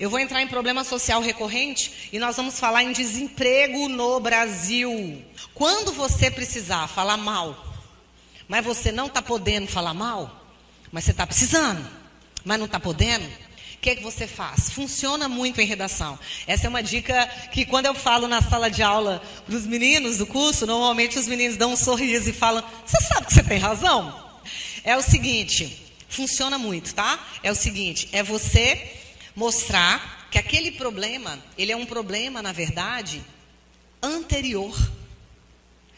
Eu vou entrar em problema social recorrente e nós vamos falar em desemprego no Brasil. Quando você precisar falar mal, mas você não está podendo falar mal, mas você está precisando, mas não está podendo, o que, é que você faz? Funciona muito em redação. Essa é uma dica que quando eu falo na sala de aula para os meninos do curso, normalmente os meninos dão um sorriso e falam: Você sabe que você tem razão? É o seguinte, funciona muito, tá? É o seguinte, é você mostrar que aquele problema, ele é um problema, na verdade, anterior.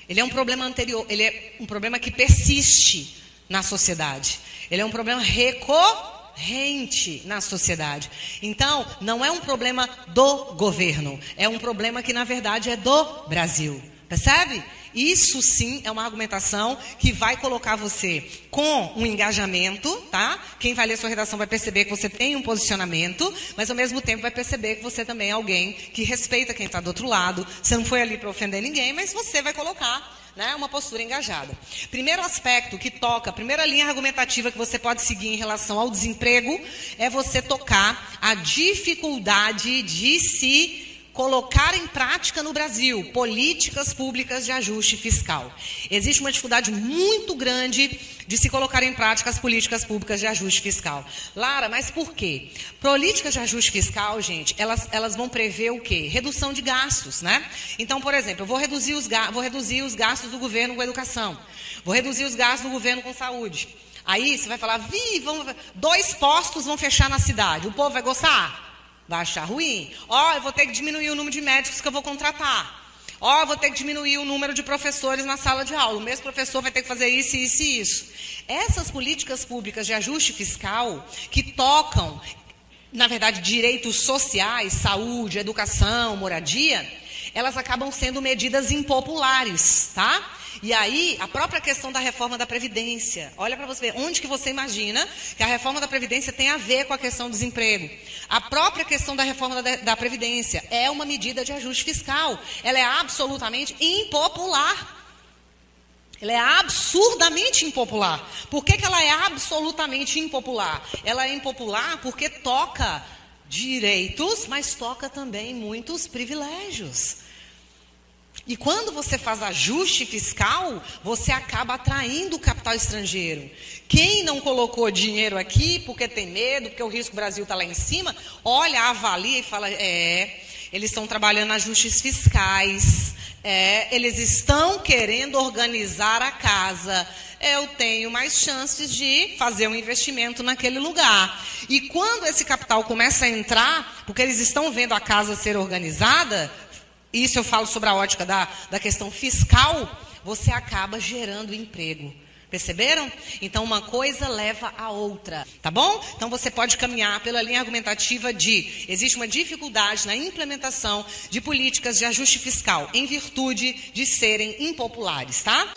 Ele é um problema anterior, ele é um problema que persiste na sociedade. Ele é um problema recorrente rente na sociedade. Então, não é um problema do governo, é um problema que na verdade é do Brasil. Percebe? Isso sim é uma argumentação que vai colocar você com um engajamento, tá? Quem vai ler sua redação vai perceber que você tem um posicionamento, mas ao mesmo tempo vai perceber que você também é alguém que respeita quem está do outro lado. Você não foi ali para ofender ninguém, mas você vai colocar né, uma postura engajada. Primeiro aspecto que toca, primeira linha argumentativa que você pode seguir em relação ao desemprego é você tocar a dificuldade de se colocar em prática no Brasil políticas públicas de ajuste fiscal. Existe uma dificuldade muito grande de se colocar em prática as políticas públicas de ajuste fiscal. Lara, mas por quê? Políticas de ajuste fiscal, gente, elas, elas vão prever o quê? Redução de gastos, né? Então, por exemplo, eu vou reduzir os, vou reduzir os gastos do governo com educação, vou reduzir os gastos do governo com saúde. Aí você vai falar, vi, vão, dois postos vão fechar na cidade. O povo vai gostar? Vai achar ruim. Ó, oh, eu vou ter que diminuir o número de médicos que eu vou contratar. Ó, oh, eu vou ter que diminuir o número de professores na sala de aula. O mesmo professor vai ter que fazer isso, isso e isso. Essas políticas públicas de ajuste fiscal que tocam, na verdade, direitos sociais, saúde, educação, moradia, elas acabam sendo medidas impopulares, tá? E aí, a própria questão da reforma da Previdência. Olha para você ver, onde que você imagina que a reforma da Previdência tem a ver com a questão do desemprego? A própria questão da reforma da, da Previdência é uma medida de ajuste fiscal. Ela é absolutamente impopular. Ela é absurdamente impopular. Por que, que ela é absolutamente impopular? Ela é impopular porque toca direitos, mas toca também muitos privilégios. E quando você faz ajuste fiscal, você acaba atraindo o capital estrangeiro. Quem não colocou dinheiro aqui porque tem medo, porque o risco Brasil está lá em cima, olha, avalia e fala: é, eles estão trabalhando ajustes fiscais, é, eles estão querendo organizar a casa. Eu tenho mais chances de fazer um investimento naquele lugar. E quando esse capital começa a entrar, porque eles estão vendo a casa ser organizada, isso eu falo sobre a ótica da, da questão fiscal, você acaba gerando emprego. Perceberam? Então, uma coisa leva a outra, tá bom? Então, você pode caminhar pela linha argumentativa de existe uma dificuldade na implementação de políticas de ajuste fiscal em virtude de serem impopulares, tá?